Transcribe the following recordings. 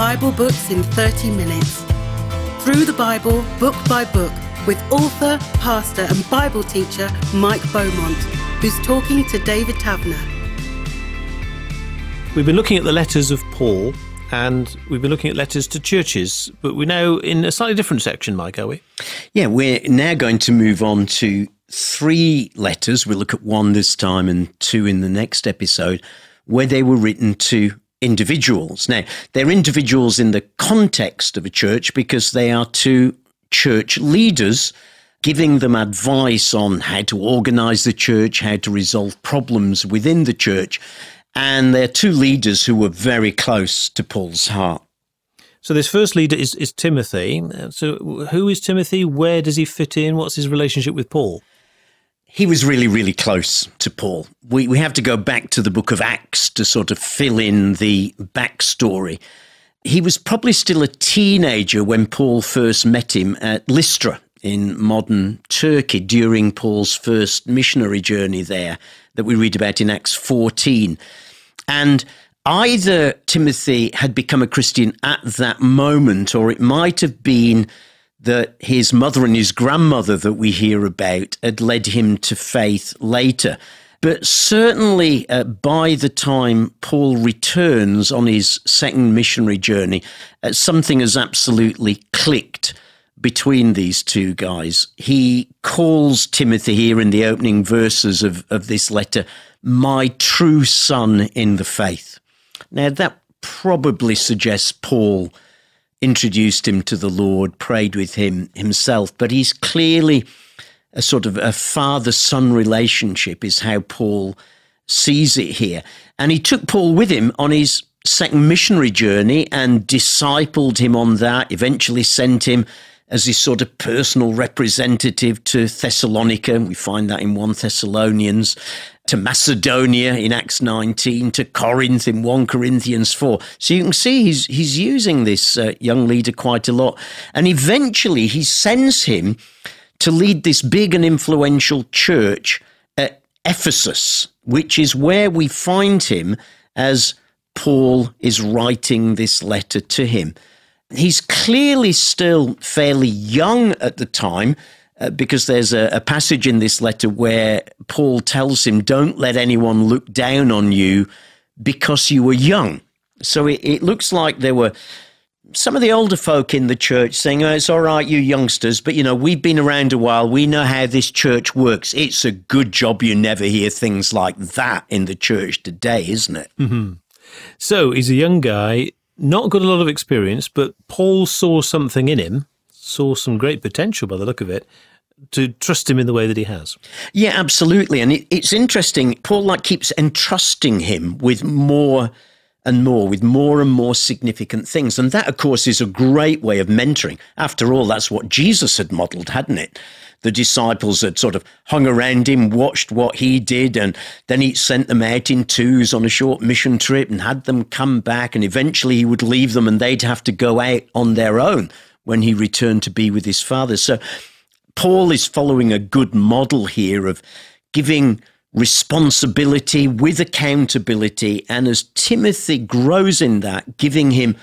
Bible books in 30 minutes. Through the Bible, book by book, with author, pastor, and Bible teacher Mike Beaumont, who's talking to David Taverner. We've been looking at the letters of Paul and we've been looking at letters to churches, but we're now in a slightly different section, Mike, are we? Yeah, we're now going to move on to three letters. We'll look at one this time and two in the next episode, where they were written to individuals. Now, they're individuals in the context of a church because they are two church leaders giving them advice on how to organize the church, how to resolve problems within the church. And they're two leaders who were very close to Paul's heart. So this first leader is, is Timothy. So who is Timothy? Where does he fit in? What's his relationship with Paul? He was really, really close to Paul. We, we have to go back to the book of Acts to sort of fill in the backstory. He was probably still a teenager when Paul first met him at Lystra in modern Turkey during Paul's first missionary journey there that we read about in Acts 14. And either Timothy had become a Christian at that moment, or it might have been that his mother and his grandmother that we hear about had led him to faith later. But certainly uh, by the time Paul returns on his second missionary journey, uh, something has absolutely clicked between these two guys. He calls Timothy here in the opening verses of, of this letter, my true son in the faith. Now, that probably suggests Paul introduced him to the Lord, prayed with him himself, but he's clearly a sort of a father son relationship, is how Paul sees it here. And he took Paul with him on his second missionary journey and discipled him on that, eventually sent him as his sort of personal representative to Thessalonica. We find that in 1 Thessalonians to Macedonia in Acts 19, to Corinth in 1 Corinthians 4. So you can see he's, he's using this uh, young leader quite a lot. And eventually he sends him to lead this big and influential church at Ephesus, which is where we find him as Paul is writing this letter to him. He's clearly still fairly young at the time uh, because there's a, a, passage in this letter where Paul tells him, Don't let anyone look down on you because you were young. So it, it looks like there were some of the older folk in the church saying, oh, It's all right, you youngsters, but you know, we've been around a while. We know how this church works. It's a good job you never hear things like that in the church today, isn't it? Mm-hmm. So he's a young guy, not got a lot of experience, but Paul saw something in him, saw some great potential by the look of it, to trust him in the way that he has. Yeah, absolutely. And it, it's interesting. Paul like keeps entrusting him with more and more, with more and more significant things. And that, of course, is a great way of mentoring. After all, that's what Jesus had modeled, hadn't it? The disciples had sort of hung around him, watched what he did, and then he sent them out in twos on a short mission trip and had them come back. And eventually he would leave them and they'd have to go out on their own when he returned to be with his father. So Paul is following a good model here of giving responsibility with accountability. And as Timothy grows in that, giving him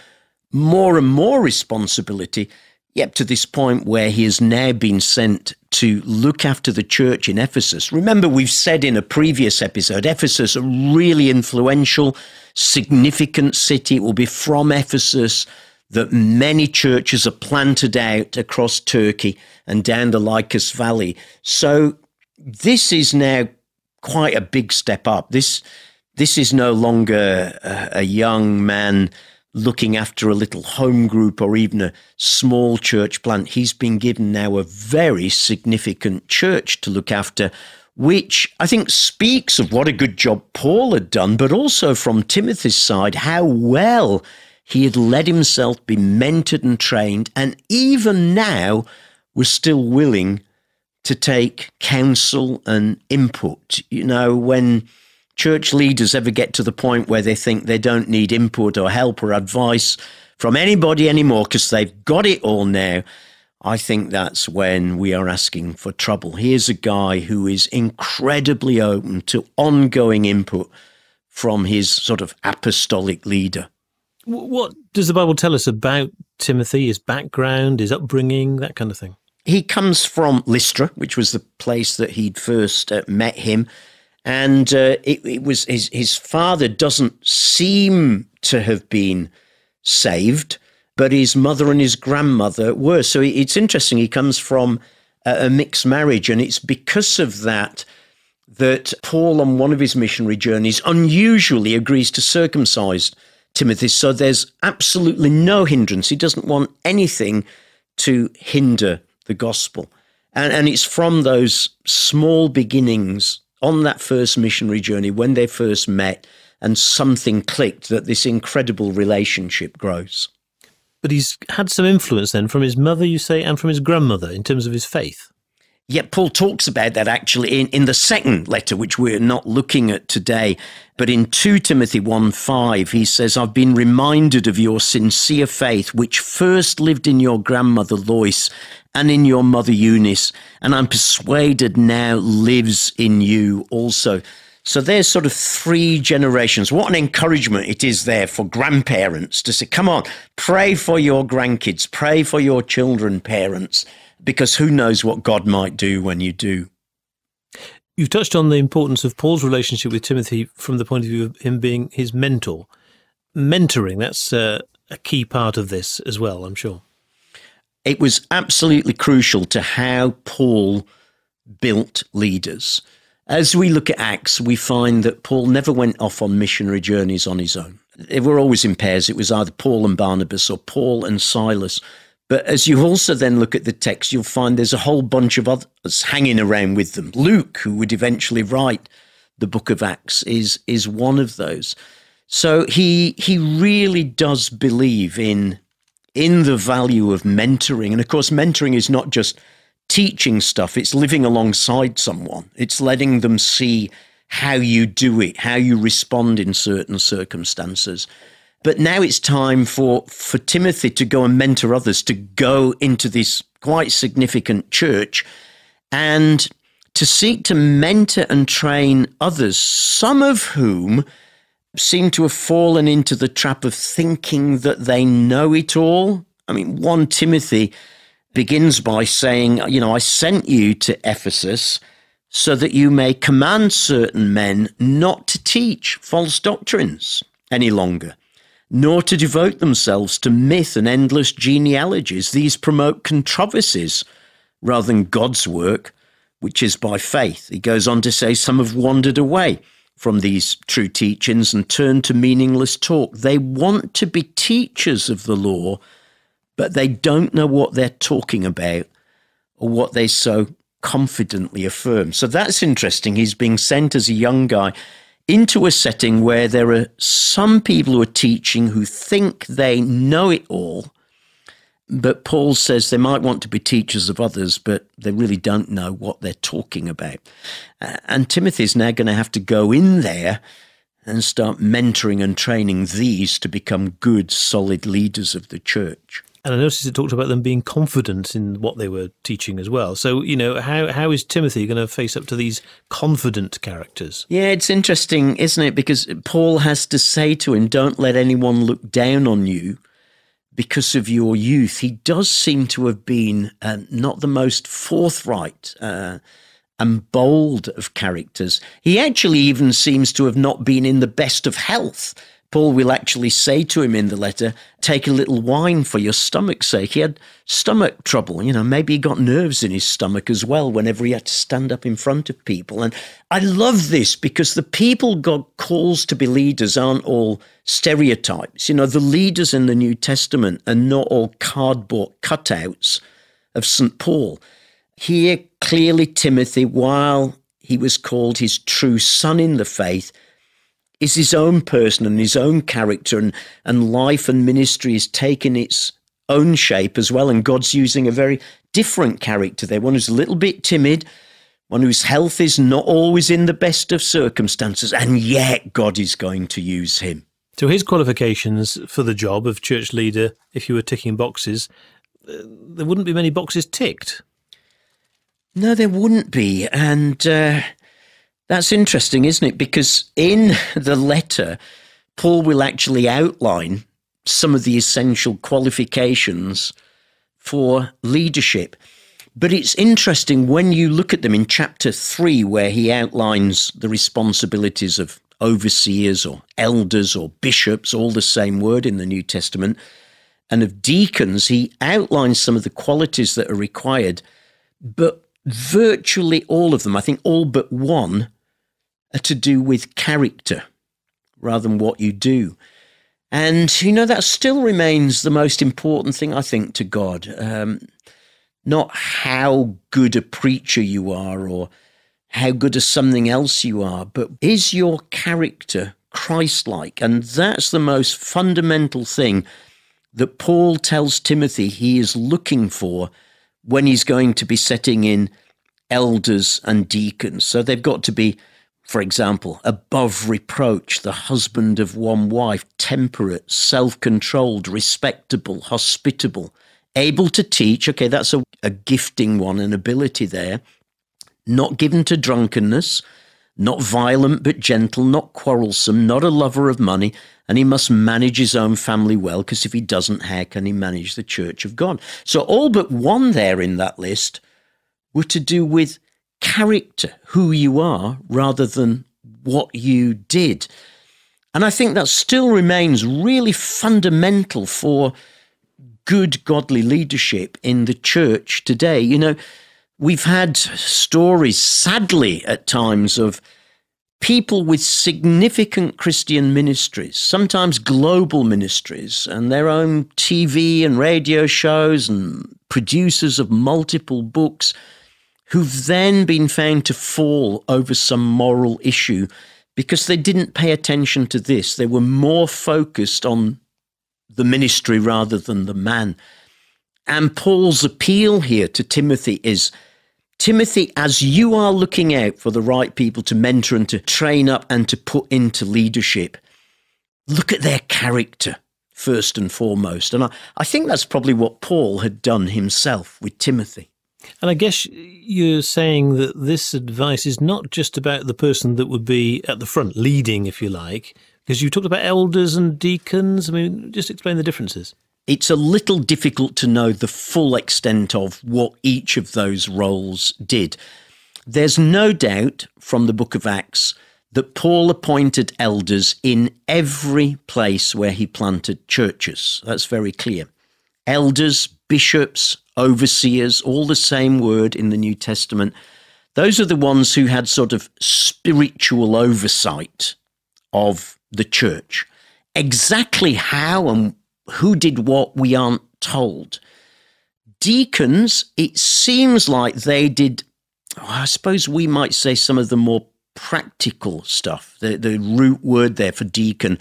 more and more responsibility, yep, to this point where he has now been sent to look after the church in Ephesus. Remember, we've said in a previous episode, Ephesus, a really influential, significant city. It will be from Ephesus that many churches are planted out across Turkey and down the Lycus Valley. So this is now quite a big step up. This this is no longer a, a young man looking after a little home group or even a small church plant. He's been given now a very significant church to look after, which I think speaks of what a good job Paul had done, but also from Timothy's side, how well he had let himself be mentored and trained, and even now was still willing to take counsel and input. You know, when church leaders ever get to the point where they think they don't need input or help or advice from anybody anymore because they've got it all now, I think that's when we are asking for trouble. Here's a guy who is incredibly open to ongoing input from his sort of apostolic leader. What does the Bible tell us about Timothy, his background, his upbringing, that kind of thing? He comes from Lystra, which was the place that he'd first uh, met him. And uh, it, it, was his, his father doesn't seem to have been saved, but his mother and his grandmother were. So it's interesting. He comes from a, a mixed marriage, and it's because of that that Paul, on one of his missionary journeys, unusually agrees to circumcise Timothy. So there's absolutely no hindrance. He doesn't want anything to hinder the gospel. And, and it's from those small beginnings on that first missionary journey when they first met and something clicked that this incredible relationship grows. But he's had some influence then from his mother, you say, and from his grandmother in terms of his faith. Yeah, Paul talks about that actually in, in the second letter, which we're not looking at today. But in 2 Timothy 1 5, he says, I've been reminded of your sincere faith, which first lived in your grandmother Lois and in your mother Eunice, and I'm persuaded now lives in you also. So there's sort of three generations. What an encouragement it is there for grandparents to say, come on, pray for your grandkids, pray for your children, parents because who knows what God might do when you do. You've touched on the importance of Paul's relationship with Timothy from the point of view of him being his mentor. Mentoring, that's uh, a key part of this as well, I'm sure. It was absolutely crucial to how Paul built leaders. As we look at Acts, we find that Paul never went off on missionary journeys on his own. They were always in pairs. It was either Paul and Barnabas or Paul and Silas but as you also then look at the text, you'll find there's a whole bunch of others hanging around with them. Luke, who would eventually write the book of Acts, is, is one of those. So he, he really does believe in, in the value of mentoring. And of course, mentoring is not just teaching stuff, it's living alongside someone, it's letting them see how you do it, how you respond in certain circumstances. But now it's time for, for Timothy to go and mentor others, to go into this quite significant church and to seek to mentor and train others, some of whom seem to have fallen into the trap of thinking that they know it all. I mean, 1 Timothy begins by saying, You know, I sent you to Ephesus so that you may command certain men not to teach false doctrines any longer nor to devote themselves to myth and endless genealogies. These promote controversies rather than God's work, which is by faith. He goes on to say some have wandered away from these true teachings and turned to meaningless talk. They want to be teachers of the law, but they don't know what they're talking about or what they so confidently affirm. So that's interesting. He's being sent as a young guy into a setting where there are some people who are teaching who think they know it all. But Paul says they might want to be teachers of others, but they really don't know what they're talking about. And Timothy's now going to have to go in there and start mentoring and training these to become good, solid leaders of the church. And I noticed it talked about them being confident in what they were teaching as well. So, you know, how, how is Timothy going to face up to these confident characters? Yeah, it's interesting, isn't it? Because Paul has to say to him, don't let anyone look down on you because of your youth. He does seem to have been uh, not the most forthright. Uh, and bold of characters. He actually even seems to have not been in the best of health Paul will actually say to him in the letter, Take a little wine for your stomach's sake. He had stomach trouble. You know, maybe he got nerves in his stomach as well whenever he had to stand up in front of people. And I love this because the people God calls to be leaders aren't all stereotypes. You know, the leaders in the New Testament are not all cardboard cutouts of St. Paul. Here, clearly, Timothy, while he was called his true son in the faith, is his own person and his own character, and, and life and ministry is taking its own shape as well. And God's using a very different character there one who's a little bit timid, one whose health is not always in the best of circumstances, and yet God is going to use him. So, his qualifications for the job of church leader, if you were ticking boxes, uh, there wouldn't be many boxes ticked. No, there wouldn't be. And uh, that's interesting, isn't it? Because in the letter, Paul will actually outline some of the essential qualifications for leadership. But it's interesting when you look at them in chapter three, where he outlines the responsibilities of overseers or elders or bishops, all the same word in the New Testament, and of deacons, he outlines some of the qualities that are required, but virtually all of them, I think all but one, are to do with character rather than what you do. And, you know, that still remains the most important thing, I think, to God. Um, not how good a preacher you are or how good as something else you are, but is your character Christ like? And that's the most fundamental thing that Paul tells Timothy he is looking for when he's going to be setting in elders and deacons. So they've got to be, for example, above reproach, the husband of one wife, temperate, self controlled, respectable, hospitable, able to teach. Okay, that's a, a gifting one, an ability there not given to drunkenness, not violent but gentle, not quarrelsome, not a lover of money, and he must manage his own family well, because if he doesn't, how can he manage the church of God? So, all but one there in that list were to do with character, who you are, rather than what you did. And I think that still remains really fundamental for good godly leadership in the church today. You know, We've had stories, sadly, at times, of people with significant Christian ministries, sometimes global ministries, and their own TV and radio shows, and producers of multiple books, who've then been found to fall over some moral issue because they didn't pay attention to this. They were more focused on the ministry rather than the man. And Paul's appeal here to Timothy is Timothy, as you are looking out for the right people to mentor and to train up and to put into leadership, look at their character first and foremost. And I, I think that's probably what Paul had done himself with Timothy. And I guess you're saying that this advice is not just about the person that would be at the front, leading, if you like, because you talked about elders and deacons. I mean, just explain the differences it's a little difficult to know the full extent of what each of those roles did. There's no doubt from the book of Acts that Paul appointed elders in every place where he planted churches. That's very clear. Elders, bishops, overseers, all the same word in the New Testament. Those are the ones who had sort of spiritual oversight of the church. Exactly how and who did what we aren't told. Deacons, it seems like they did, I suppose we might say some of the more practical stuff. The, the root word there for deacon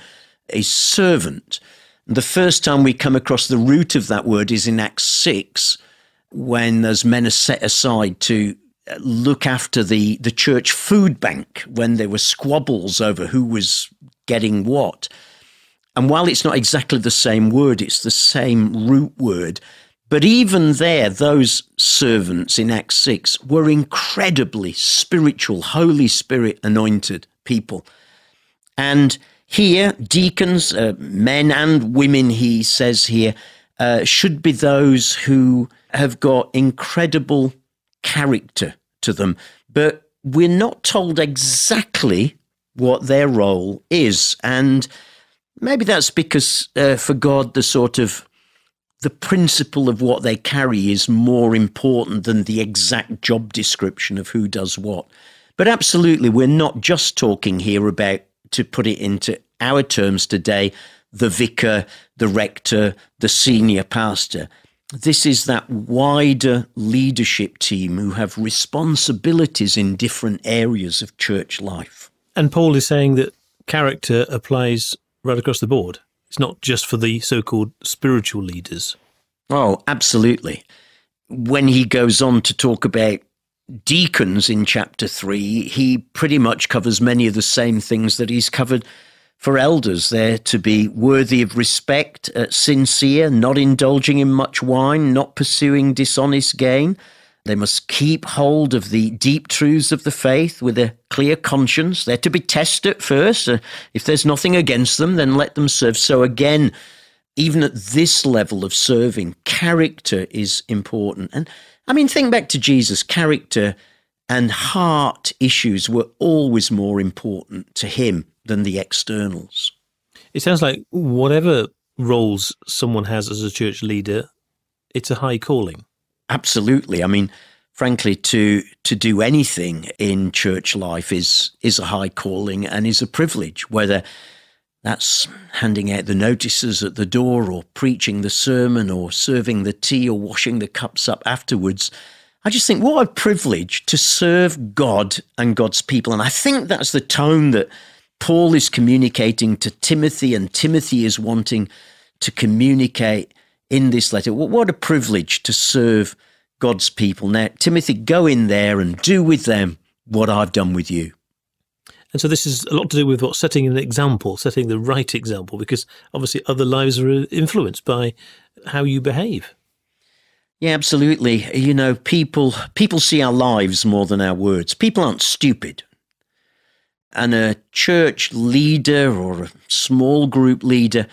is servant. The first time we come across the root of that word is in Acts 6, when those men are set aside to look after the, the church food bank when there were squabbles over who was getting what. And while it's not exactly the same word, it's the same root word. But even there, those servants in Acts 6 were incredibly spiritual, Holy Spirit anointed people. And here, deacons, uh, men and women, he says here, uh, should be those who have got incredible character to them. But we're not told exactly what their role is. And Maybe that's because uh, for God, the sort of the principle of what they carry is more important than the exact job description of who does what. But absolutely, we're not just talking here about, to put it into our terms today, the vicar, the rector, the senior pastor. This is that wider leadership team who have responsibilities in different areas of church life. And Paul is saying that character applies right across the board. It's not just for the so called spiritual leaders. Oh, absolutely. When he goes on to talk about deacons in chapter 3, he pretty much covers many of the same things that he's covered for elders. They're to be worthy of respect, uh, sincere, not indulging in much wine, not pursuing dishonest gain, they must keep hold of the deep truths of the faith with a clear conscience. They're to be tested first. Uh, if there's nothing against them, then let them serve. So again, even at this level of serving, character is important. And I mean, think back to Jesus, character and heart issues were always more important to him than the externals. It sounds like whatever roles someone has as a church leader, it's a high calling. Absolutely. I mean, frankly, to to do anything in church life is is a high calling and is a privilege, whether that's handing out the notices at the door or preaching the sermon or serving the tea or washing the cups up afterwards. I just think what a privilege to serve God and God's people. And I think that's the tone that Paul is communicating to Timothy, and Timothy is wanting to communicate in this letter. What a privilege to serve God's people. Now, Timothy, go in there and do with them what I've done with you. And so this is a lot to do with what setting an example, setting the right example, because obviously other lives are influenced by how you behave. Yeah, absolutely. You know, people people see our lives more than our words. People aren't stupid. And a church leader or a small group leader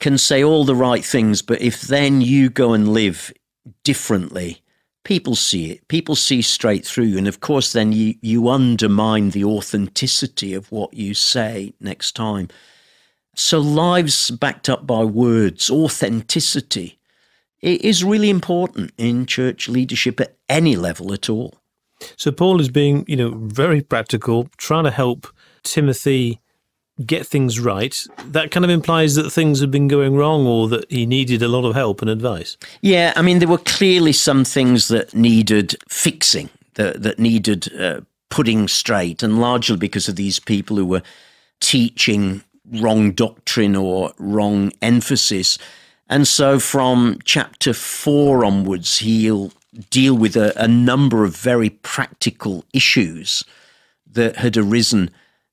can say all the right things, but if then you go and live differently, people see it. People see straight through. And of course, then you, you undermine the authenticity of what you say next time. So, lives backed up by words, authenticity, it is really important in church leadership at any level at all. So, Paul is being, you know, very practical, trying to help Timothy get things right, that kind of implies that things had been going wrong or that he needed a lot of help and advice. Yeah, I mean, there were clearly some things that needed fixing, that, that needed uh, putting straight, and largely because of these people who were teaching wrong doctrine or wrong emphasis. And so from chapter four onwards, he'll deal with a, a number of very practical issues that had arisen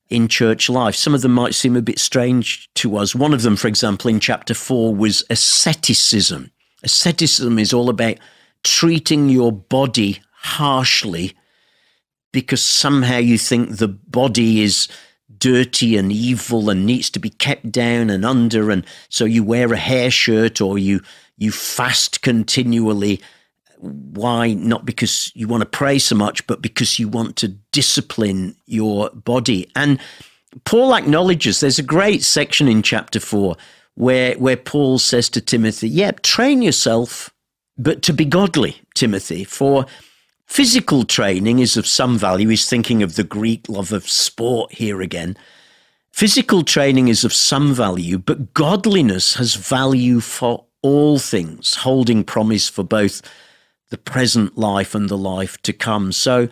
in church life. Some of them might seem a bit strange to us. One of them, for example, in chapter four was asceticism. Asceticism is all about treating your body harshly because somehow you think the body is dirty and evil and needs to be kept down and under and so you wear a hair shirt or you you fast continually why not because you want to pray so much, but because you want to discipline your body. And Paul acknowledges there's a great section in chapter four where where Paul says to Timothy, "Yeah, train yourself, but to be godly, Timothy, for." Physical training is of some value. He's thinking of the Greek love of sport here again. Physical training is of some value, but godliness has value for all things, holding promise for both the present life and the life to come. So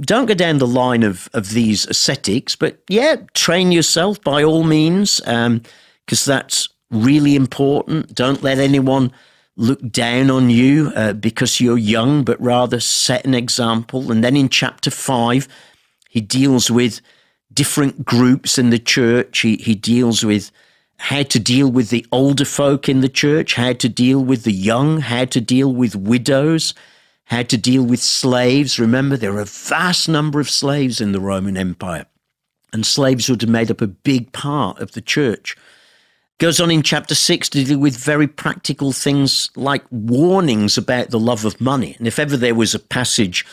don't go down the line of, of these ascetics, but yeah, train yourself by all means, because um, that's really important. Don't let anyone look down on you uh, because you're young, but rather set an example. And then in chapter five, he deals with different groups in the church. He, he deals with how to deal with the older folk in the church, how to deal with the young, how to deal with widows, how to deal with slaves. Remember, there are a vast number of slaves in the Roman Empire, and slaves would have made up a big part of the church. Goes on in chapter six to deal with very practical things like warnings about the love of money. And if ever there was a passage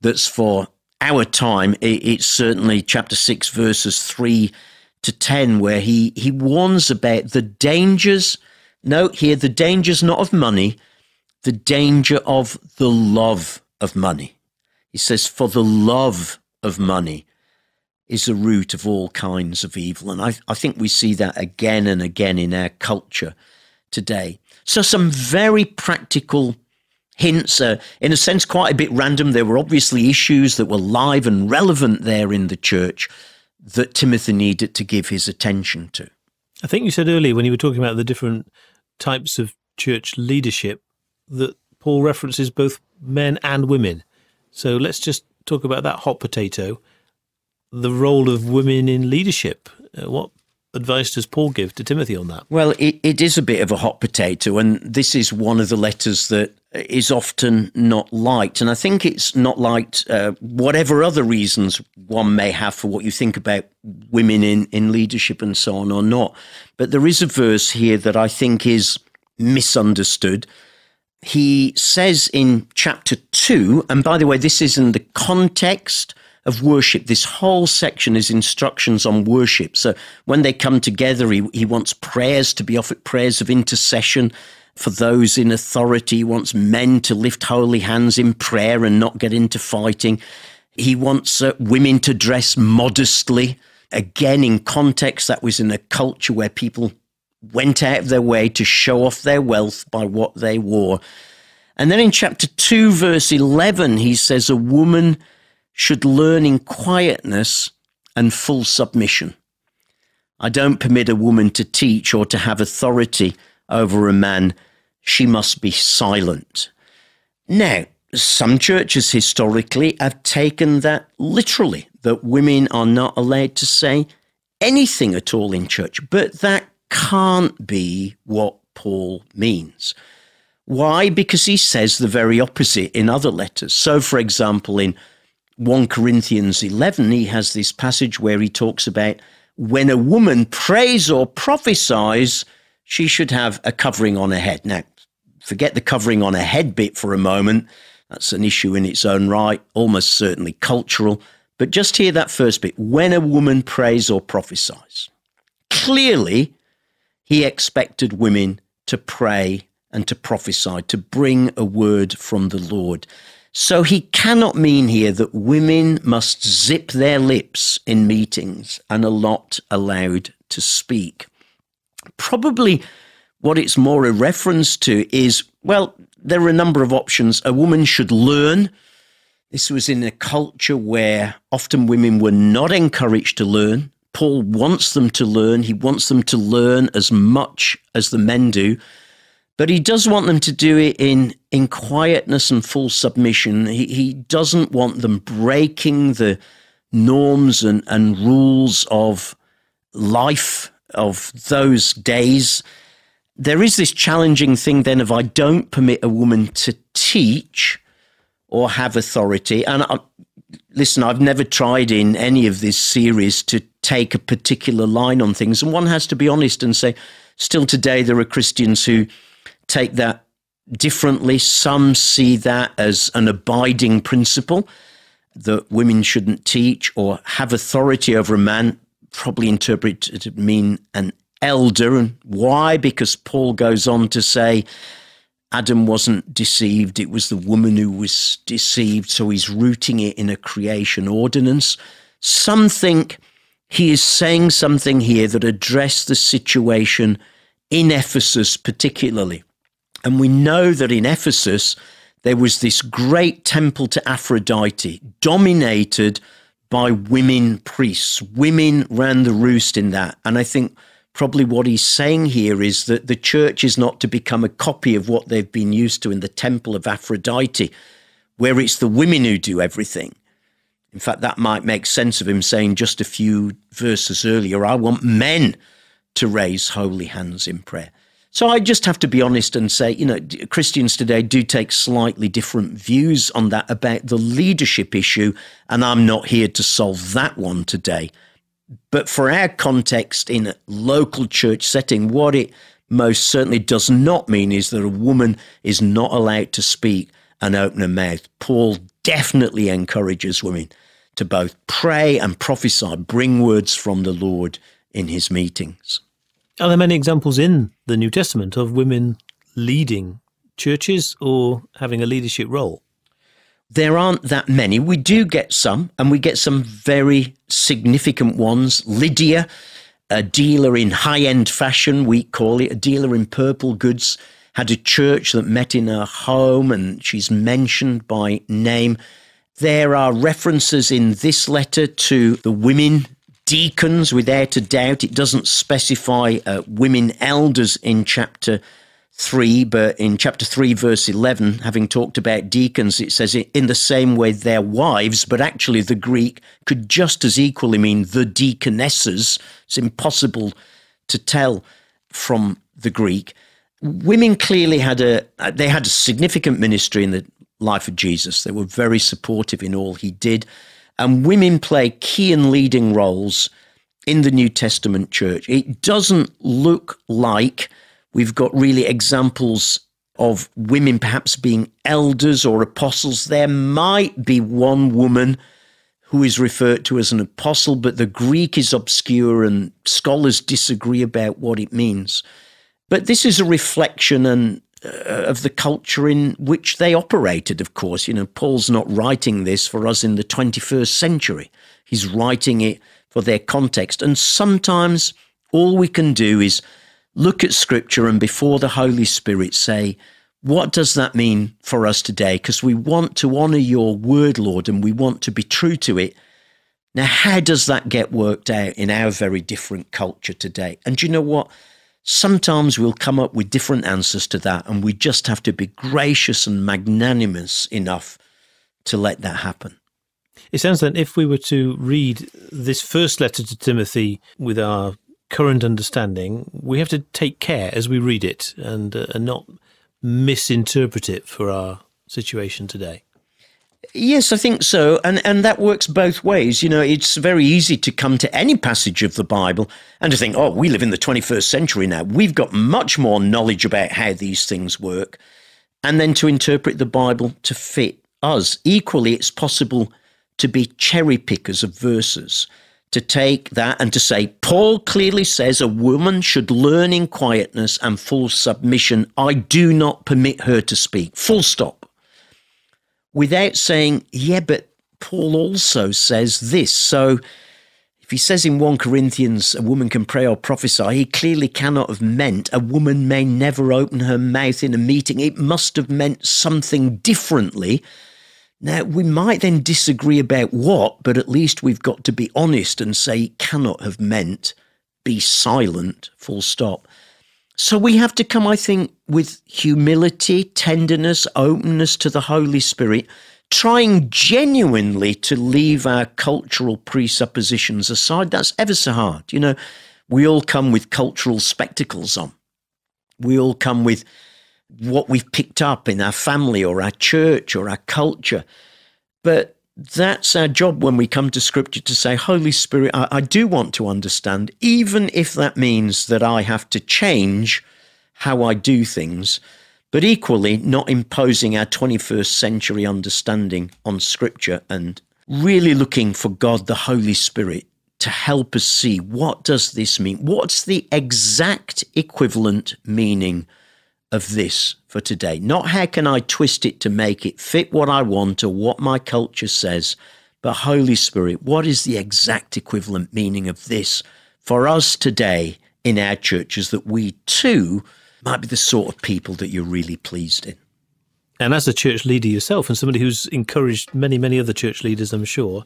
that's for our time, it's certainly chapter six, verses three to 10, where he, he warns about the dangers. Note here, the dangers not of money, the danger of the love of money. He says, For the love of money is the root of all kinds of evil. And I, I think we see that again and again in our culture today. So, some very practical hints, uh, in a sense, quite a bit random. There were obviously issues that were live and relevant there in the church that Timothy needed to give his attention to. I think you said earlier when you were talking about the different types of church leadership that Paul references both men and women. So let's just talk about that hot potato the role of women in leadership. Uh, what advice does Paul give to Timothy on that? Well, it, it is a bit of a hot potato, and this is one of the letters that is often not liked. And I think it's not liked, uh, whatever other reasons one may have for what you think about women in, in leadership and so on or not. But there is a verse here that I think is misunderstood. He says in chapter 2, and by the way, this is in the context of worship. This whole section is instructions on worship. So when they come together, he, he wants prayers to be offered, prayers of intercession for those in authority. He wants men to lift holy hands in prayer and not get into fighting. He wants uh, women to dress modestly. Again, in context, that was in a culture where people went out of their way to show off their wealth by what they wore. And then in chapter 2, verse 11, he says, A woman should learn in quietness and full submission. I don't permit a woman to teach or to have authority over a man. She must be silent. Now, some churches historically have taken that literally, that women are not allowed to say anything at all in church, but that can't be what Paul means. Why? Because he says the very opposite in other letters. So, for example, in 1 Corinthians 11, he has this passage where he talks about when a woman prays or prophesies, she should have a covering on her head. Now, forget the covering on her head bit for a moment. That's an issue in its own right, almost certainly cultural. But just hear that first bit when a woman prays or prophesies. Clearly, he expected women to pray and to prophesy, to bring a word from the Lord. So he cannot mean here that women must zip their lips in meetings and are not allowed to speak. Probably what it's more a reference to is well, there are a number of options. A woman should learn. This was in a culture where often women were not encouraged to learn. Paul wants them to learn. He wants them to learn as much as the men do. But he does want them to do it in, in quietness and full submission. He, he doesn't want them breaking the norms and, and rules of life of those days. There is this challenging thing then of I don't permit a woman to teach or have authority. And I, listen, I've never tried in any of this series to take a particular line on things. And one has to be honest and say, still today, there are Christians who take that differently. Some see that as an abiding principle that women shouldn't teach or have authority over a man, probably interpret it to mean an elder. And why? Because Paul goes on to say, Adam wasn't deceived, it was the woman who was deceived. So he's rooting it in a creation ordinance. Some think he is saying something here that addressed the situation in Ephesus, particularly. And we know that in Ephesus, there was this great temple to Aphrodite, dominated by women priests. Women ran the roost in that. And I think probably what he's saying here is that the church is not to become a copy of what they've been used to in the temple of Aphrodite, where it's the women who do everything. In fact, that might make sense of him saying just a few verses earlier, I want men to raise holy hands in prayer. So I just have to be honest and say, you know, Christians today do take slightly different views on that about the leadership issue, and I'm not here to solve that one today. But for our context in a local church setting, what it most certainly does not mean is that a woman is not allowed to speak and open her mouth. Paul definitely encourages women to both pray and prophesy, bring words from the Lord in his meetings. Are there many examples in the New Testament of women leading churches or having a leadership role? There aren't that many. We do get some, and we get some very significant ones. Lydia, a dealer in high end fashion, we call it, a dealer in purple goods, had a church that met in her home, and she's mentioned by name. There are references in this letter to the women deacons without a doubt. It doesn't specify uh, women elders in chapter 3, but in chapter 3, verse 11, having talked about deacons, it says in the same way their wives, but actually the Greek could just as equally mean the deaconesses. It's impossible to tell from the Greek. Women clearly had a they had a significant ministry in the life of Jesus. They were very supportive in all he did, and women play key and leading roles in the New Testament church. It doesn't look like We've got really examples of women perhaps being elders or apostles. There might be one woman who is referred to as an apostle, but the Greek is obscure and scholars disagree about what it means. But this is a reflection and Uh, of the culture in which they operated, of course. You know, Paul's not writing this for us in the 21st century. He's writing it for their context. And sometimes all we can do is look at Scripture and before the Holy Spirit say, what does that mean for us today? Because we want to honor your word, Lord, and we want to be true to it. Now, how does that get worked out in our very different culture today? And you know what? Sometimes we'll come up with different answers to that, and we just have to be gracious and magnanimous enough to let that happen. It sounds then, if we were to read this first letter to Timothy with our current understanding, we have to take care as we read it and, uh, and not misinterpret it for our situation today. Yes, I think so. And and that works both ways. You know, it's very easy to come to any passage of the Bible and to think, "Oh, we live in the 21st century now. We've got much more knowledge about how these things work." And then to interpret the Bible to fit us. Equally, it's possible to be cherry pickers of verses to take that and to say, Paul clearly says a woman should learn in quietness and full submission. I do not permit her to speak. Full stop. Without saying, yeah, but Paul also says this. So if he says in 1 Corinthians, a woman can pray or prophesy, he clearly cannot have meant a woman may never open her mouth in a meeting. It must have meant something differently now, we might then disagree about what, but at least we've got to be honest and say cannot have meant be silent, full stop. So we have to come, I think, with humility, tenderness, openness to the Holy Spirit, trying genuinely to leave our cultural presuppositions aside. That's ever so hard. You know, we all come with cultural spectacles on. We all come with what we've picked up in our family or our church or our culture. But that's our job when we come to scripture to say, Holy Spirit, I, I, do want to understand, even if that means that I have to change how I do things, but equally not imposing our 21st century understanding on scripture and really looking for God, the Holy Spirit, to help us see what does this mean? What's the exact equivalent meaning of this for today. Not how can I twist it to make it fit what I want or what my culture says, but Holy Spirit, what is the exact equivalent meaning of this for us today in our churches that we too might be the sort of people that you're really pleased in? And as a church leader yourself, and somebody who's encouraged many, many other church leaders, I'm sure,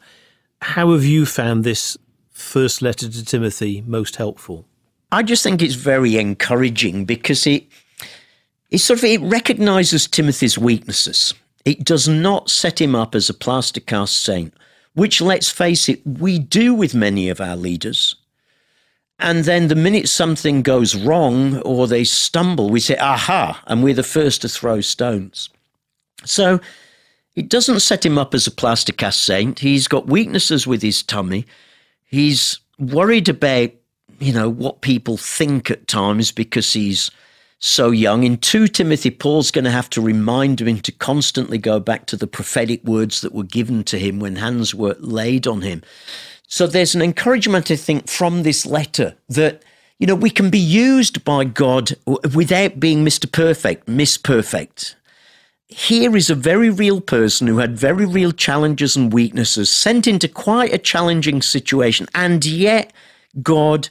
how have you found this first letter to Timothy most helpful? I just think it's very encouraging because it it sort of it recognizes Timothy's weaknesses. It does not set him up as a plaster cast saint, which let's face it, we do with many of our leaders. And then the minute something goes wrong or they stumble, we say, aha, and we're the first to throw stones. So it doesn't set him up as a plaster cast saint. He's got weaknesses with his tummy. He's worried about, you know, what people think at times because he's so young. In 2 Timothy, Paul's going to have to remind him to constantly go back to the prophetic words that were given to him when hands were laid on him. So there's an encouragement, I think, from this letter that, you know, we can be used by God without being Mr. Perfect, Miss Perfect. Here is a very real person who had very real challenges and weaknesses, sent into quite a challenging situation, and yet God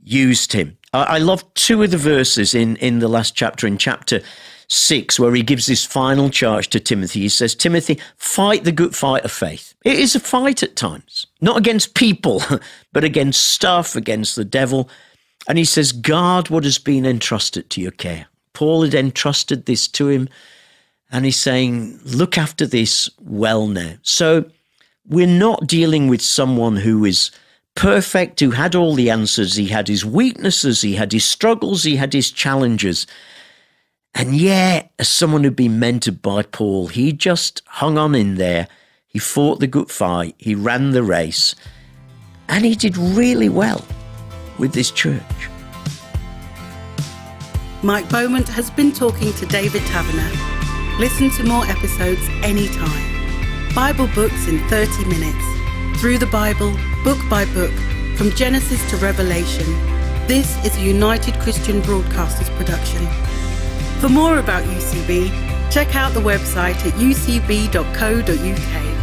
used him. I love two of the verses in, in the last chapter, in chapter six, where he gives this final charge to Timothy. He says, Timothy, fight the good fight of faith. It is a fight at times, not against people, but against stuff, against the devil. And he says, guard what has been entrusted to your care. Paul had entrusted this to him, and he's saying, Look after this well now. So we're not dealing with someone who is perfect, who had all the answers. He had his weaknesses, he had his struggles, he had his challenges. And yet, as someone who'd been mentored by Paul, he just hung on in there. He fought the good fight, he ran the race, and he did really well with this church. Mike Beaumont has been talking to David Taverner. Listen to more episodes anytime. Bible books in 30 minutes. Through the Bible, book by book, from Genesis to Revelation. This is a United Christian Broadcasters production. For more about UCB, check out the website at ucb.co.uk.